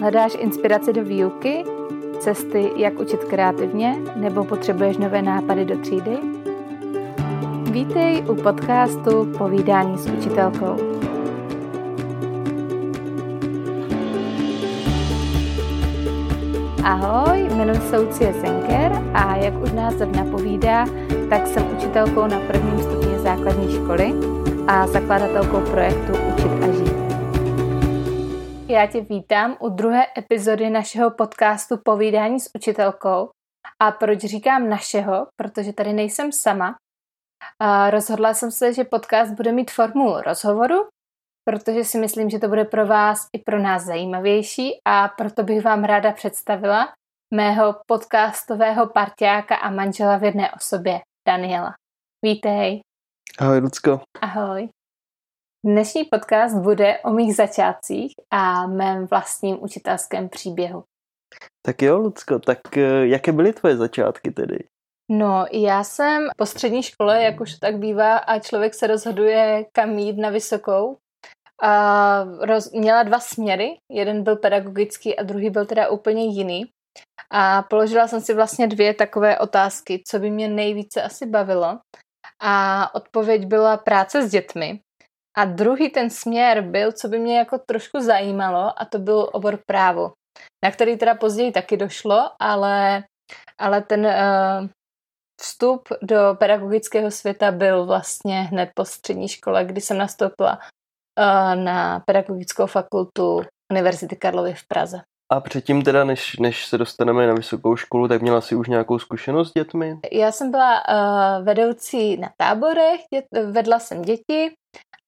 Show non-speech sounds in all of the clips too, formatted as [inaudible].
Hledáš inspiraci do výuky, cesty, jak učit kreativně, nebo potřebuješ nové nápady do třídy? Vítej u podcastu Povídání s učitelkou. Ahoj, jmenuji se Lucie Senker a jak už název napovídá, tak jsem učitelkou na prvním stupni základní školy a zakladatelkou projektu Učit a žít. Já tě vítám u druhé epizody našeho podcastu Povídání s učitelkou. A proč říkám našeho? Protože tady nejsem sama. A rozhodla jsem se, že podcast bude mít formu rozhovoru, protože si myslím, že to bude pro vás i pro nás zajímavější a proto bych vám ráda představila mého podcastového parťáka a manžela v jedné osobě, Daniela. Vítej. Ahoj, Lucko. Ahoj. Dnešní podcast bude o mých začátcích a mém vlastním učitelském příběhu. Tak jo, Lucko, tak eh, jaké byly tvoje začátky tedy? No, já jsem po střední škole, jak už tak bývá, a člověk se rozhoduje, kam jít na vysokou. A roz, měla dva směry, jeden byl pedagogický a druhý byl teda úplně jiný. A položila jsem si vlastně dvě takové otázky, co by mě nejvíce asi bavilo. A odpověď byla práce s dětmi. A druhý ten směr byl, co by mě jako trošku zajímalo, a to byl obor právo, na který teda později taky došlo, ale, ale ten uh, vstup do pedagogického světa byl vlastně hned po střední škole, kdy jsem nastoupila uh, na pedagogickou fakultu Univerzity Karlovy v Praze. A předtím teda, než, než se dostaneme na vysokou školu, tak měla si už nějakou zkušenost s dětmi? Já jsem byla uh, vedoucí na táborech, dět, vedla jsem děti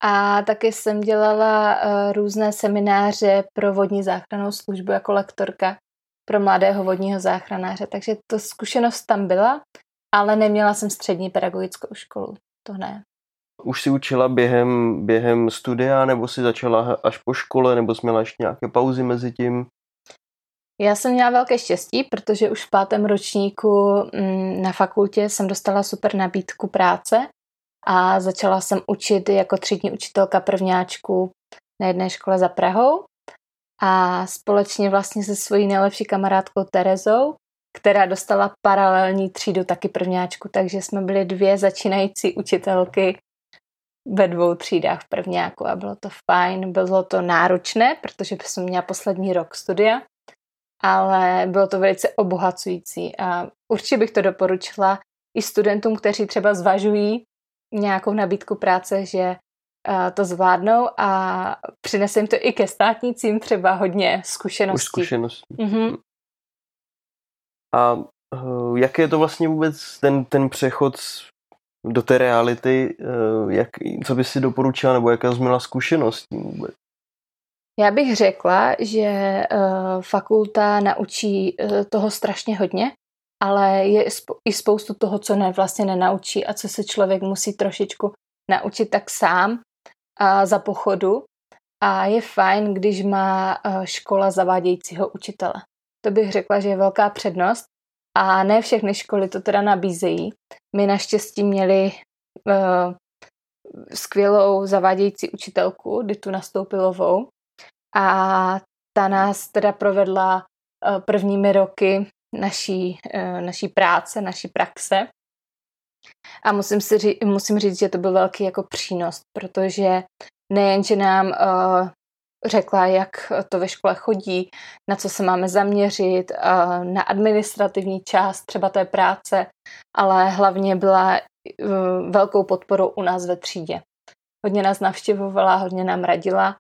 a taky jsem dělala uh, různé semináře pro vodní záchranou službu jako lektorka pro mladého vodního záchranáře, takže to zkušenost tam byla, ale neměla jsem střední pedagogickou školu, to ne. Už si učila během, během studia, nebo si začala až po škole, nebo jsi měla ještě nějaké pauzy mezi tím? Já jsem měla velké štěstí, protože už v pátém ročníku mm, na fakultě jsem dostala super nabídku práce a začala jsem učit jako třídní učitelka prvňáčku na jedné škole za Prahou a společně vlastně se svojí nejlepší kamarádkou Terezou, která dostala paralelní třídu taky prvňáčku, takže jsme byli dvě začínající učitelky ve dvou třídách v prvňáku a bylo to fajn, bylo to náročné, protože jsem měla poslední rok studia, ale bylo to velice obohacující a určitě bych to doporučila i studentům, kteří třeba zvažují nějakou nabídku práce, že to zvládnou a přinese jim to i ke státnicím třeba hodně zkušeností. Už zkušeností. Mm-hmm. A uh, jak je to vlastně vůbec ten, ten přechod do té reality, uh, jak, co by si doporučila, nebo jaká jsi měla zkušenost vůbec? Já bych řekla, že fakulta naučí toho strašně hodně, ale je i spoustu toho, co ne, vlastně nenaučí a co se člověk musí trošičku naučit tak sám uh, za pochodu. A je fajn, když má uh, škola zavádějícího učitele. To bych řekla, že je velká přednost. A ne všechny školy to teda nabízejí. My naštěstí měli uh, skvělou zavádějící učitelku, Ditu Nastoupilovou, a ta nás teda provedla eh, prvními roky naší, eh, naší práce, naší praxe. A musím, si ří, musím říct, že to byl velký jako přínos, protože nejen, že nám uh, řekla, jak to ve škole chodí, na co se máme zaměřit, uh, na administrativní část třeba té práce, ale hlavně byla uh, velkou podporou u nás ve třídě. Hodně nás navštěvovala, hodně nám radila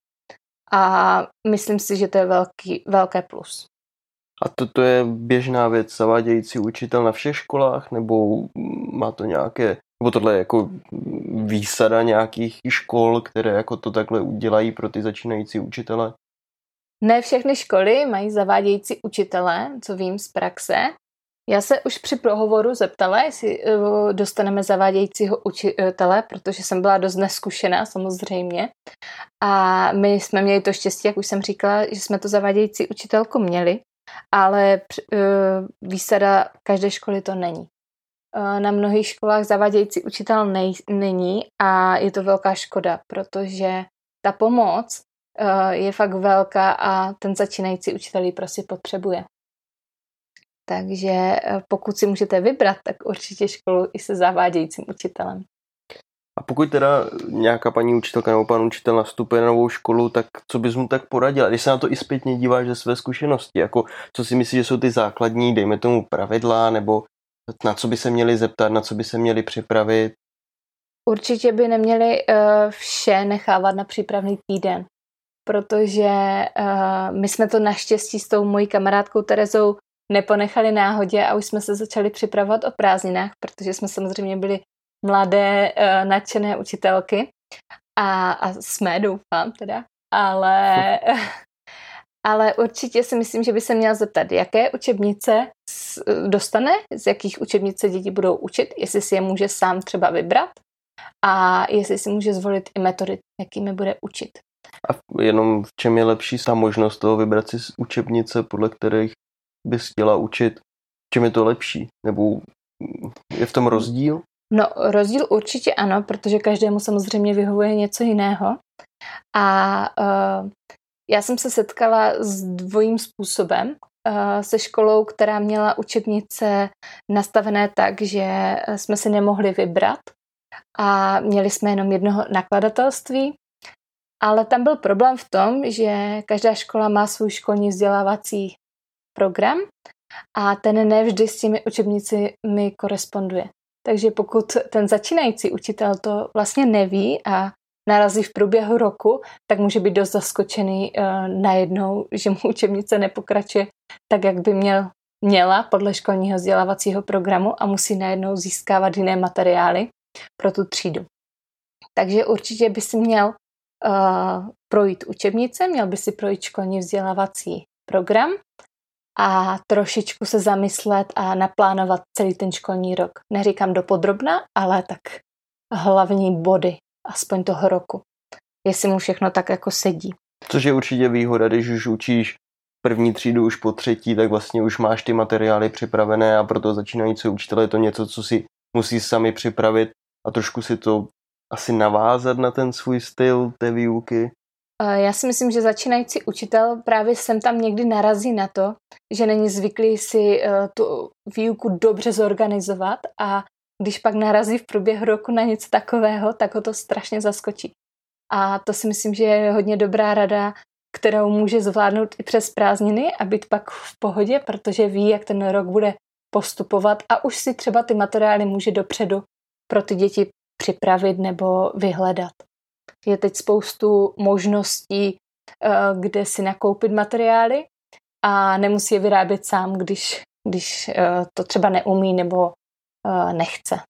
a myslím si, že to je velký, velké plus. A toto je běžná věc, zavádějící učitel na všech školách, nebo má to nějaké, nebo tohle je jako výsada nějakých škol, které jako to takhle udělají pro ty začínající učitele? Ne všechny školy mají zavádějící učitele, co vím z praxe, já se už při prohovoru zeptala, jestli eh, dostaneme zavádějícího učitele, protože jsem byla dost neskušená samozřejmě. A my jsme měli to štěstí, jak už jsem říkala, že jsme to zavádějící učitelku měli, ale eh, výsada každé školy to není. Eh, na mnohých školách zavádějící učitel nej, není a je to velká škoda, protože ta pomoc je fakt velká a ten začínající učitel ji prostě potřebuje. Takže eh, pokud si můžete vybrat, tak určitě školu i se zavádějícím učitelem. A pokud teda nějaká paní učitelka nebo pan učitel nastupuje na novou školu, tak co bys mu tak poradila? Když se na to i zpětně díváš ze své zkušenosti, jako co si myslíš, že jsou ty základní, dejme tomu pravidla, nebo na co by se měli zeptat, na co by se měli připravit? Určitě by neměli uh, vše nechávat na přípravný týden, protože uh, my jsme to naštěstí s tou mojí kamarádkou Terezou neponechali náhodě a už jsme se začali připravovat o prázdninách, protože jsme samozřejmě byli mladé, uh, nadšené učitelky a, a jsme, doufám teda, ale, [laughs] ale určitě si myslím, že by se měl zeptat, jaké učebnice dostane, z jakých učebnice děti budou učit, jestli si je může sám třeba vybrat a jestli si může zvolit i metody, jakými bude učit. A jenom v čem je lepší ta možnost toho vybrat si učebnice, podle kterých bys chtěla učit? V čem je to lepší? Nebo je v tom rozdíl? No, rozdíl určitě ano, protože každému samozřejmě vyhovuje něco jiného. A uh, já jsem se setkala s dvojím způsobem. Uh, se školou, která měla učebnice nastavené tak, že jsme si nemohli vybrat a měli jsme jenom jednoho nakladatelství. Ale tam byl problém v tom, že každá škola má svůj školní vzdělávací program a ten nevždy s těmi učebnicemi koresponduje. Takže pokud ten začínající učitel to vlastně neví a narazí v průběhu roku, tak může být dost zaskočený uh, najednou, že mu učebnice nepokračuje tak, jak by měl, měla podle školního vzdělávacího programu a musí najednou získávat jiné materiály pro tu třídu. Takže určitě by si měl uh, projít učebnice, měl by si projít školní vzdělávací program a trošičku se zamyslet a naplánovat celý ten školní rok. Neříkám do podrobna, ale tak hlavní body aspoň toho roku. Jestli mu všechno tak jako sedí. Což je určitě výhoda, když už učíš první třídu už po třetí, tak vlastně už máš ty materiály připravené a proto začínající učitel je to něco, co si musí sami připravit a trošku si to asi navázat na ten svůj styl té výuky. Já si myslím, že začínající učitel právě sem tam někdy narazí na to, že není zvyklý si eh, tu výuku dobře zorganizovat a když pak narazí v průběhu roku na něco takového, tak ho to strašně zaskočí. A to si myslím, že je hodně dobrá rada, kterou může zvládnout i přes prázdniny a být pak v pohodě, protože ví, jak ten rok bude postupovat a už si třeba ty materiály může dopředu pro ty děti připravit nebo vyhledat. Je teď spoustu možností, eh, kde si nakoupit materiály a nemusí je vyrábět sám, když, když eh, to třeba neumí nebo eh, nechce.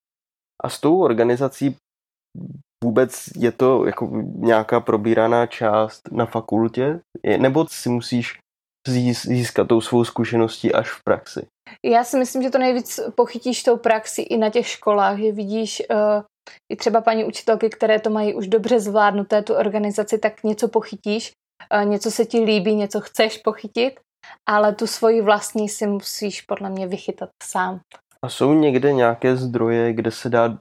A s tou organizací vůbec je to jako nějaká probíraná část na fakultě? Nebo si musíš získat tou svou zkušeností až v praxi? Já si myslím, že to nejvíc pochytíš tou praxi i na těch školách, že vidíš i třeba paní učitelky, které to mají už dobře zvládnuté, tu organizaci, tak něco pochytíš, uh, něco se ti líbí, něco chceš pochytit, ale tu svoji vlastní si musíš podle mě vychytat sám. A jsou někde nějaké zdroje, kde se dá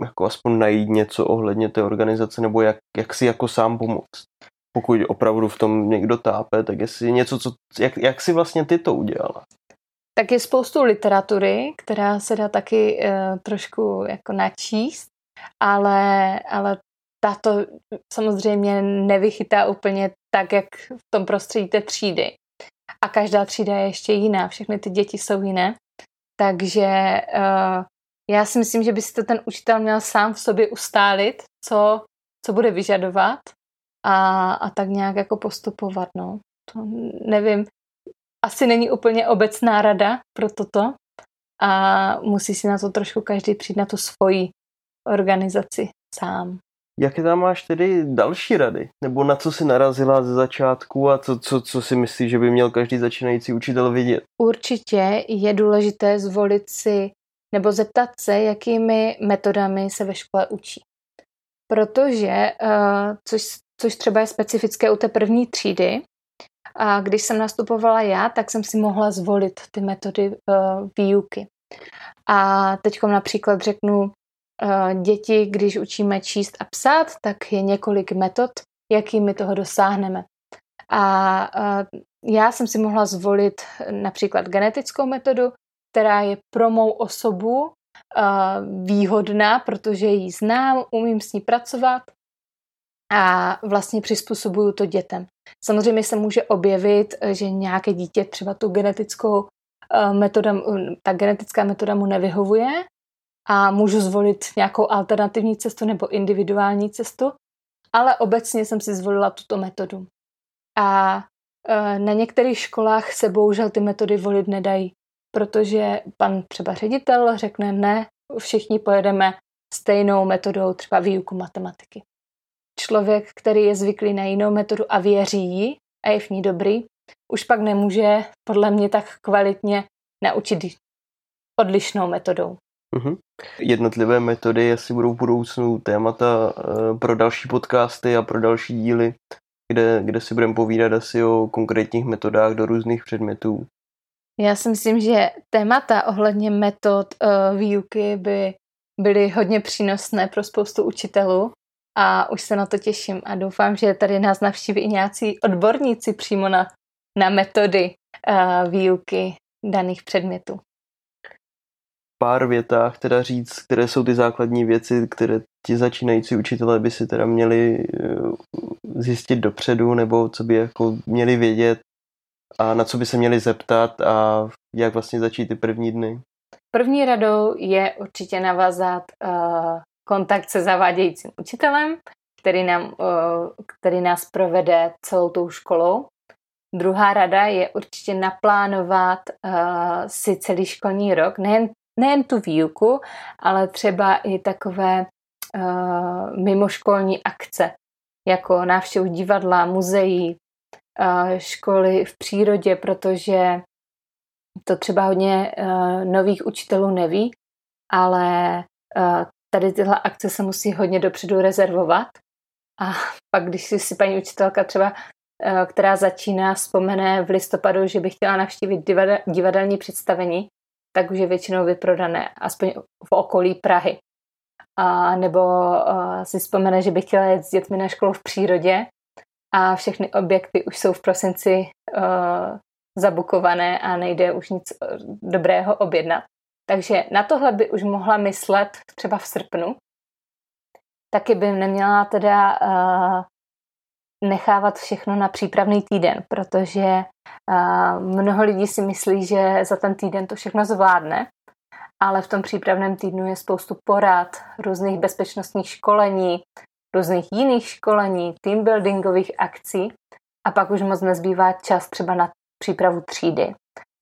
jako aspoň najít něco ohledně té organizace, nebo jak, jak si jako sám pomoct? Pokud opravdu v tom někdo tápe, tak jestli něco, co, jak, jak si vlastně ty to udělala? tak je spoustu literatury, která se dá taky uh, trošku jako načíst, ale, ale tato samozřejmě nevychytá úplně tak, jak v tom prostředí té třídy. A každá třída je ještě jiná, všechny ty děti jsou jiné. Takže uh, já si myslím, že by si to ten učitel měl sám v sobě ustálit, co, co bude vyžadovat a, a tak nějak jako postupovat. No. To nevím, asi není úplně obecná rada pro toto a musí si na to trošku každý přijít na tu svoji organizaci sám. Jaké tam máš tedy další rady? Nebo na co si narazila ze začátku a co, co, co si myslíš, že by měl každý začínající učitel vidět? Určitě je důležité zvolit si nebo zeptat se, jakými metodami se ve škole učí. Protože, uh, což, což třeba je specifické u té první třídy, a když jsem nastupovala já, tak jsem si mohla zvolit ty metody uh, výuky. A teď například řeknu, děti, když učíme číst a psát, tak je několik metod, jakými toho dosáhneme. A já jsem si mohla zvolit například genetickou metodu, která je pro mou osobu výhodná, protože ji znám, umím s ní pracovat a vlastně přizpůsobuju to dětem. Samozřejmě se může objevit, že nějaké dítě třeba tu genetickou metoda, ta genetická metoda mu nevyhovuje a můžu zvolit nějakou alternativní cestu nebo individuální cestu, ale obecně jsem si zvolila tuto metodu. A e, na některých školách se bohužel ty metody volit nedají, protože pan třeba ředitel řekne ne, všichni pojedeme stejnou metodou třeba výuku matematiky. Člověk, který je zvyklý na jinou metodu a věří jí a je v ní dobrý, už pak nemůže podle mě tak kvalitně naučit odlišnou metodou. Mm-hmm. Jednotlivé metody, jestli budou v budoucnu témata e, pro další podcasty a pro další díly, kde, kde si budeme povídat asi o konkrétních metodách do různých předmětů. Já si myslím, že témata ohledně metod uh, výuky by byly hodně přínosné pro spoustu učitelů a už se na to těším a doufám, že tady nás navštíví i nějací odborníci přímo na, na metody uh, výuky daných předmětů. Pár větách teda říct, které jsou ty základní věci, které ti začínající učitelé by si teda měli eh, zjistit dopředu, nebo co by jako měli vědět a na co by se měli zeptat a jak vlastně začít ty první dny? První radou je určitě navázat uh, kontakt se zavádějícím učitelem, který, nám, uh, který nás provede celou tou školou. Druhá rada je určitě naplánovat uh, si celý školní rok, nejen, nejen tu výuku, ale třeba i takové uh, mimoškolní akce, jako návštěvu divadla, muzeí, uh, školy v přírodě, protože to třeba hodně uh, nových učitelů neví, ale uh, tady tyhle akce se musí hodně dopředu rezervovat. A [laughs] pak, když si paní učitelka třeba, která začíná, vzpomene v listopadu, že by chtěla navštívit divadelní představení, tak už je většinou vyprodané, aspoň v okolí Prahy. A nebo uh, si vzpomene, že by chtěla jet s dětmi na školu v přírodě a všechny objekty už jsou v prosinci uh, zabukované a nejde už nic eh, dobrého objednat. Takže na tohle by už mohla myslet třeba v srpnu. Taky by neměla teda nechávat všechno na přípravný týden, protože mnoho lidí si myslí, že za ten týden to všechno zvládne, ale v tom přípravném týdnu je spoustu porad, různých bezpečnostních školení, různých jiných školení, teambuildingových akcí a pak už moc nezbývá čas třeba na přípravu třídy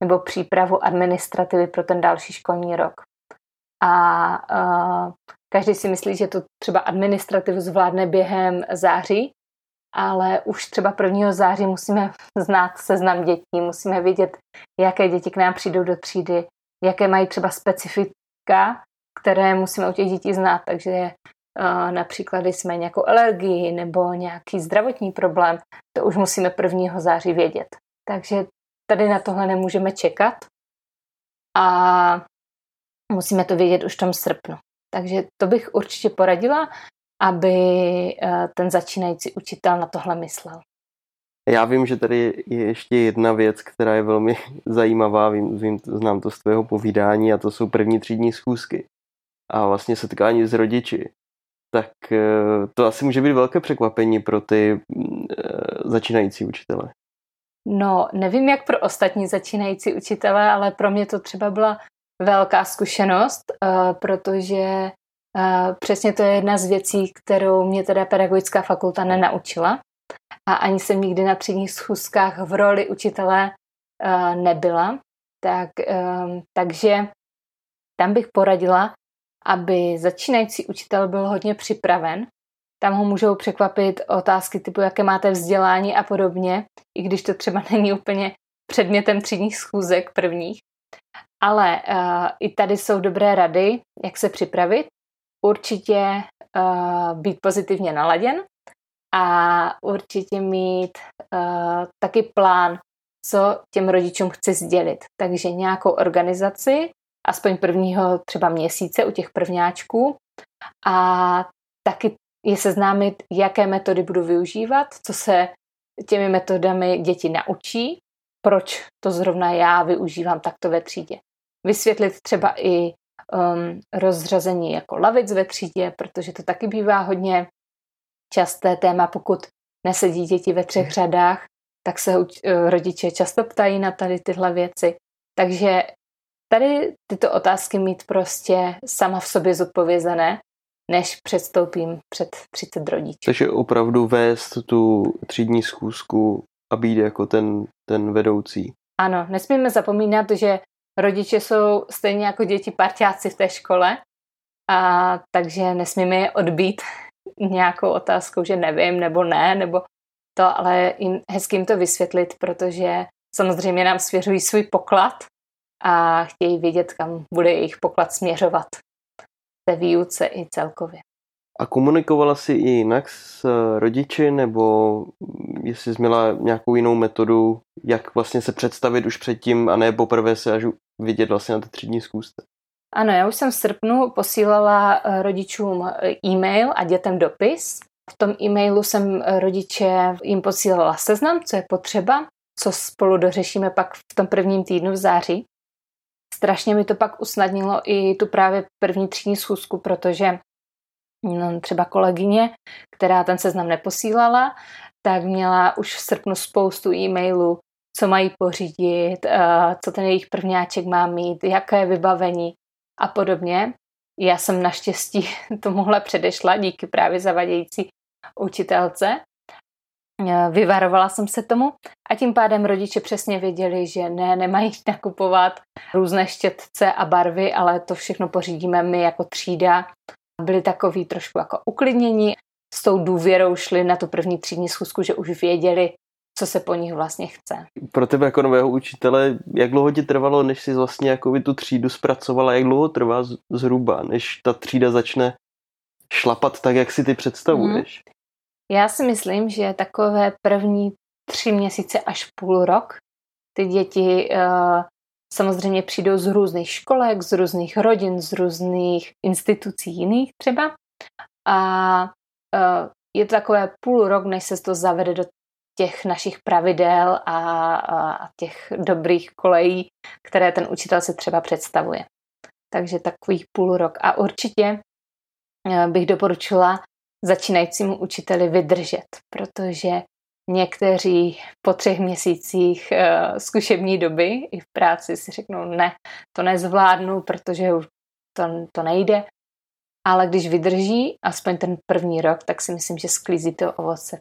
nebo přípravu administrativy pro ten další školní rok. A uh, každý si myslí, že to třeba administrativu zvládne během září, ale už třeba 1. září musíme znát seznam dětí, musíme vědět, jaké děti k nám přijdou do třídy, jaké mají třeba specifika, které musíme u těch dětí znát, takže například když jsme nějakou alergii nebo nějaký zdravotní problém, to už musíme 1. září vědět. Takže tady na tohle nemůžeme čekat a musíme to vědět už v tom srpnu. Takže to bych určitě poradila, aby eh, ten začínající učitel na tohle myslel. Já vím, že tady je ještě jedna věc, která je velmi [laughs] zajímavá, vím, vím, znám to z tvého povídání a to jsou první třídní schůzky a vlastně setkání s rodiči tak eh, to asi může být velké překvapení pro ty mm, eh, začínající učitele. No, nevím jak pro ostatní začínající učitele, ale pro mě to třeba byla velká zkušenost, protože přesně to je jedna z věcí, kterou mě teda pedagogická fakulta nenaučila. A ani jsem nikdy na třídních schůzkách v roli učitele nebyla. Tak, takže tam bych poradila, aby začínající učitel byl hodně připraven. Tam ho můžou překvapit otázky typu, jaké máte vzdělání a podobně, i když to třeba [laughs] není úplně předmětem třídních schůzek prvních. Ale uh, i tady jsou dobré rady, jak se připravit. Určitě uh, být pozitivně naladěn a určitě mít uh, taky plán, co těm rodičům chci sdělit. Takže nějakou organizaci, aspoň prvního třeba měsíce u těch prvňáčků. A taky je seznámit, jaké metody budu využívat, co se těmi metodami děti naučí, proč to zrovna já využívám takto ve třídě. Vysvětlit třeba i um, rozřazení jako lavic ve třídě, protože to taky bývá hodně časté téma, pokud nesedí děti ve třech řadách, tak se uh, rodiče často ptají na tady tyhle věci. Takže tady tyto otázky mít prostě sama v sobě zodpovězené, než předstoupím před 30 rodičů. Takže opravdu vést tu třídní schůzku a být jako ten, ten vedoucí. Ano, nesmíme zapomínat, že rodiče jsou stejně jako děti parťáci v té škole, a takže nesmíme je odbít [laughs] nějakou otázkou, že nevím nebo ne, nebo to, ale jim, hezky jim to vysvětlit, protože samozřejmě nám svěřují svůj poklad a chtějí vědět, kam bude jejich poklad směřovat té výuce i celkově. A komunikovala jsi i jinak s eh, rodiči, nebo jestli jsi měla nějakou jinou metodu, jak vlastně se představit už předtím a ne poprvé se až vidět vlastně na té třídní zkoušce? Ano, já už jsem v srpnu posílala eh, rodičům eh, e-mail a dětem dopis. V tom e-mailu jsem rodiče jim posílala seznam, co je potřeba, co spolu dořešíme pak v tom prvním týdnu v září. Strašně mi to pak usnadnilo i tu právě první třídní schůzku, protože třeba kolegyně, která ten seznam neposílala, tak měla už v srpnu spoustu e-mailů, co mají pořídit, eh, co ten jejich prvňáček má mít, jaké vybavení a podobně. Já jsem naštěstí [laughs] to mohla předešla díky právě zavadějící učitelce. Eh, vyvarovala jsem se tomu a tím pádem rodiče přesně věděli, že ne, nemají [laughs] nakupovat různé štětce a barvy, ale to všechno pořídíme my jako třída. Byli takový trošku jako uklidnění, s tou důvěrou šli na tu první třídní schůzku, že už věděli, co se po nich vlastně chce. Pro tebe jako nového učitele, jak dlouho ti trvalo, než si vlastně jako tu třídu zpracovala, jak dlouho trvá zhruba, než ta třída začne šlapat tak, jak si ty představuješ? Hmm. Já si myslím, že takové první tři měsíce až půl rok ty děti uh, samozřejmě přijdou z různých školek, z různých rodin, z různých institucí jiných třeba. A uh, je to takové půl rok, než se to zavede do těch našich pravidel a, a těch dobrých kolejí, které ten učitel si třeba představuje. Takže takový půl rok. A určitě eh, bych doporučila začínajícímu učiteli vydržet, protože někteří po třech měsících uh, zkušební doby i v práci si řeknou, ne, to nezvládnu, protože už to, to nejde. Ale když vydrží aspoň ten první rok, tak si myslím, že sklízí to ovoce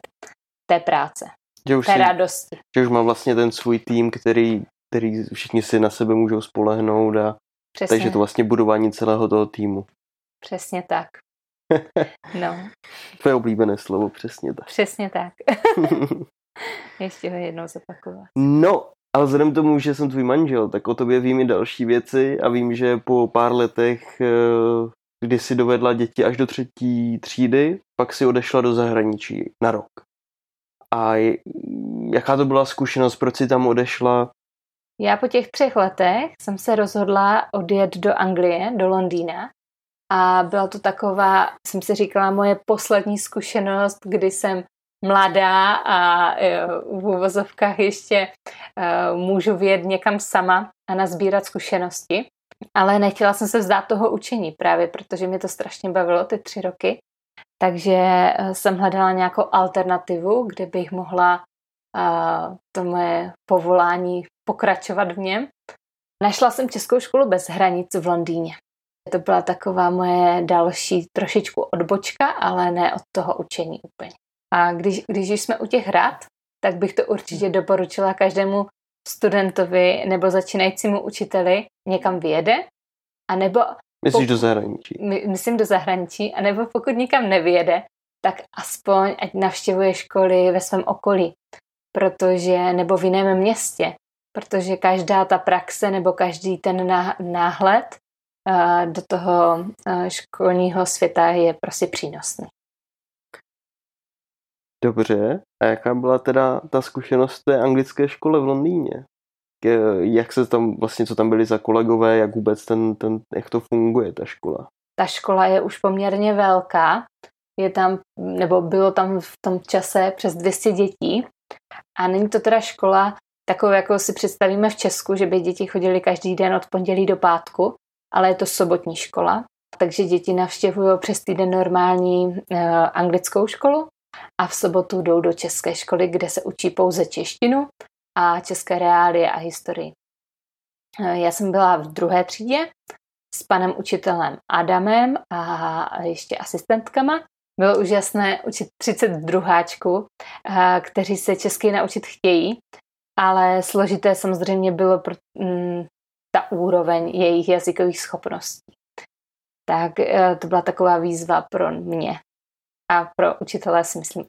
té práce, že už té si, radosti. Že už má vlastně ten svůj tým, který, který všichni si na sebe můžou spolehnout a Přesně. takže to vlastně budování celého toho týmu. Přesně tak. [laughs] No. [laughs] Tvoje oblíbené slovo, přesně tak. Přesně tak. [laughs] Ještě ho jednou zopakovat. No, ale vzhledem tomu, že jsem tvůj manžel, tak o tobě vím i další věci a vím, že po pár letech, eh, kdy si dovedla děti až do třetí třídy, pak si odešla do zahraničí na rok. A jaká to byla zkušenost, proč si tam odešla? Já po těch třech letech jsem se rozhodla odjet do Anglie, do Londýna a byla to taková, jsem si říkala, moje poslední zkušenost, kdy jsem mladá a e, v úvozovkách ještě e, můžu vyjet někam sama a nazbírat zkušenosti. Ale nechtěla jsem se vzdát toho učení právě, protože mě to strašně bavilo ty tři roky. Takže e, jsem hledala nějakou alternativu, kde bych mohla to moje povolání pokračovat v něm. Našla jsem Českou školu bez hranic v Londýně. To byla taková moje další trošičku odbočka, ale ne od toho učení úplně. A když, když jsme u těch hrad, tak bych to určitě doporučila každému studentovi nebo začínajícímu učiteli někam vyjede, a nebo Myslíš do zahraničí? My, myslím do zahraničí, a nebo pokud nikam nevyjede, tak aspoň ať navštěvuje školy ve svém okolí, protože, nebo v jiném městě, protože každá ta praxe nebo každý ten náhled do toho školního světa je prostě přínosný. Dobře. A jaká byla teda ta zkušenost té anglické škole v Londýně? Jak se tam vlastně, co tam byli za kolegové, jak vůbec ten, ten jak to funguje, ta škola? Ta škola je už poměrně velká. je tam, nebo bylo tam v tom čase přes 200 dětí a není to teda škola takové, jako si představíme v Česku, že by děti chodili každý den od pondělí do pátku, ale je to sobotní škola, takže děti navštěvují přes týden normální uh, anglickou školu a v sobotu jdou do české školy, kde se učí pouze češtinu a české reálie a historii. Uh, já jsem byla v druhé třídě s panem učitelem Adamem a ještě asistentkama. Bylo úžasné učit 32 uh, kteří se česky naučit chtějí, ale složité samozřejmě bylo mm, ta úroveň jejich jazykových schopností. Tak eh, to byla taková výzva pro mě a pro učitele si myslím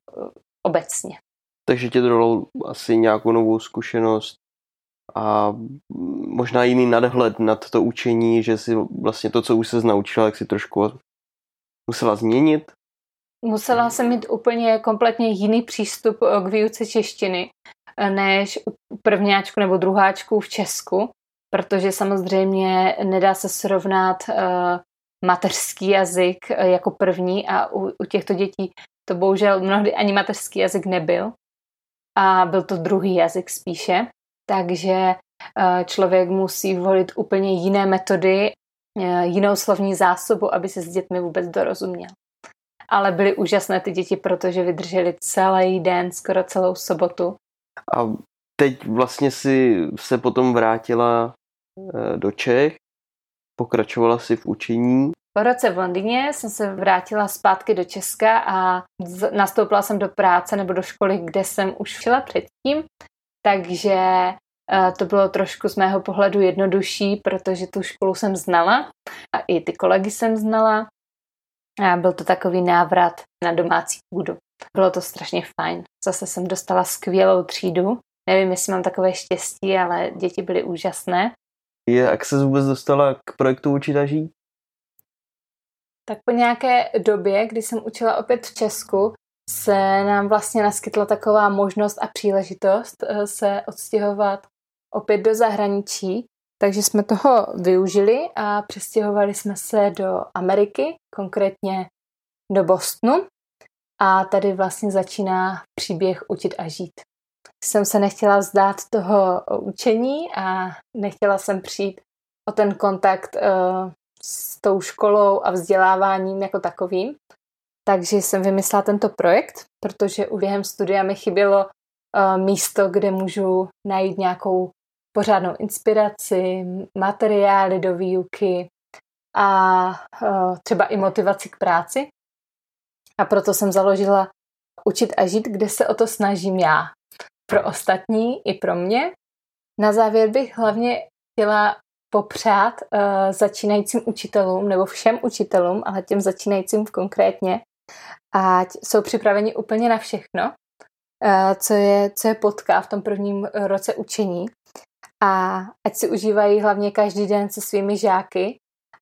obecně. Takže tě dalo asi nějakou novou zkušenost a možná jiný nadhled nad to učení, že si vlastně to, co už se naučila, jak si trošku musela změnit? Musela jsem mít úplně kompletně jiný přístup eh, k výuce češtiny, eh, než prvňáčku nebo druháčku v Česku, protože samozřejmě nedá se srovnat uh, mateřský jazyk jako první a u, u těchto dětí to bohužel mnohdy ani mateřský jazyk nebyl. A byl to druhý jazyk spíše, takže uh, člověk musí volit úplně jiné metody, uh, jinou slovní zásobu, aby se s dětmi vůbec dorozuměl. Ale byly úžasné ty děti, protože vydrželi celý den, skoro celou sobotu. A teď vlastně si se potom vrátila eh, do Čech, pokračovala si v učení. Po roce v Londýně jsem se vrátila zpátky do Česka a nastoupila jsem do práce nebo do školy, kde jsem už šla předtím, takže eh, to bylo trošku z mého pohledu jednodušší, protože tu školu jsem znala a i ty kolegy jsem znala a byl to takový návrat na domácí půdu. Bylo to strašně fajn. Zase jsem dostala skvělou třídu. Nevím, jestli mám takové štěstí, ale děti byly úžasné. Je, jak se vůbec dostala k projektu Učit a žít? Tak po nějaké době, kdy jsem učila opět v Česku, se nám vlastně naskytla taková možnost a příležitost eh, se odstěhovat opět do zahraničí takže jsme toho využili a přestěhovali jsme se do Ameriky, konkrétně do Bostonu. A tady vlastně začíná příběh Učit a žít. Jsem se nechtěla vzdát toho učení a nechtěla jsem přijít o ten kontakt uh, s tou školou a vzděláváním jako takovým. Takže jsem vymyslela tento projekt, protože u během studia mi chybělo uh, místo, kde můžu najít nějakou pořádnou inspiraci, materiály do výuky a třeba i motivaci k práci. A proto jsem založila Učit a žít, kde se o to snažím já. Pro ostatní i pro mě. Na závěr bych hlavně chtěla popřát uh, začínajícím učitelům nebo všem učitelům, ale těm začínajícím konkrétně, ať jsou připraveni úplně na všechno, uh, co je, co je potká v tom prvním roce učení a ať si užívají hlavně každý den se svými žáky,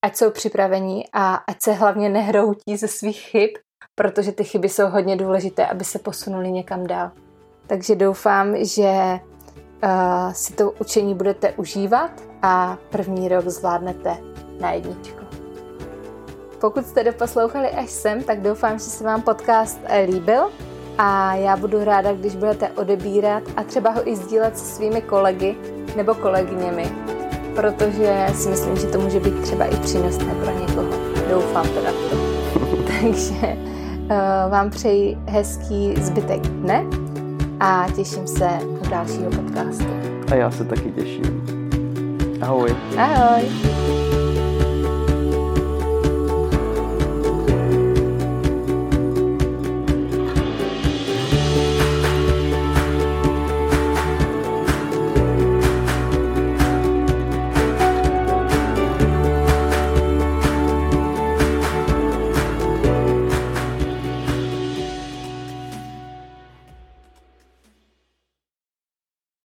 ať jsou připravení a ať se hlavně nehroutí ze svých chyb, protože ty chyby jsou hodně důležité, aby se posunuli někam dál. Takže doufám, že uh, si to učení budete užívat a první rok zvládnete na jedničku. Pokud jste doposlouchali až sem, tak doufám, že se vám podcast líbil a já budu ráda, když budete odebírat a třeba ho i sdílet se svými kolegy nebo kolegyněmi, protože si myslím, že to může být třeba i přínosné pro někoho. Doufám teda v [laughs] to. Takže uh, vám přeji hezký zbytek dne a těším se u dalšího podcastu. A já se taky těším. Ahoj. Ahoj.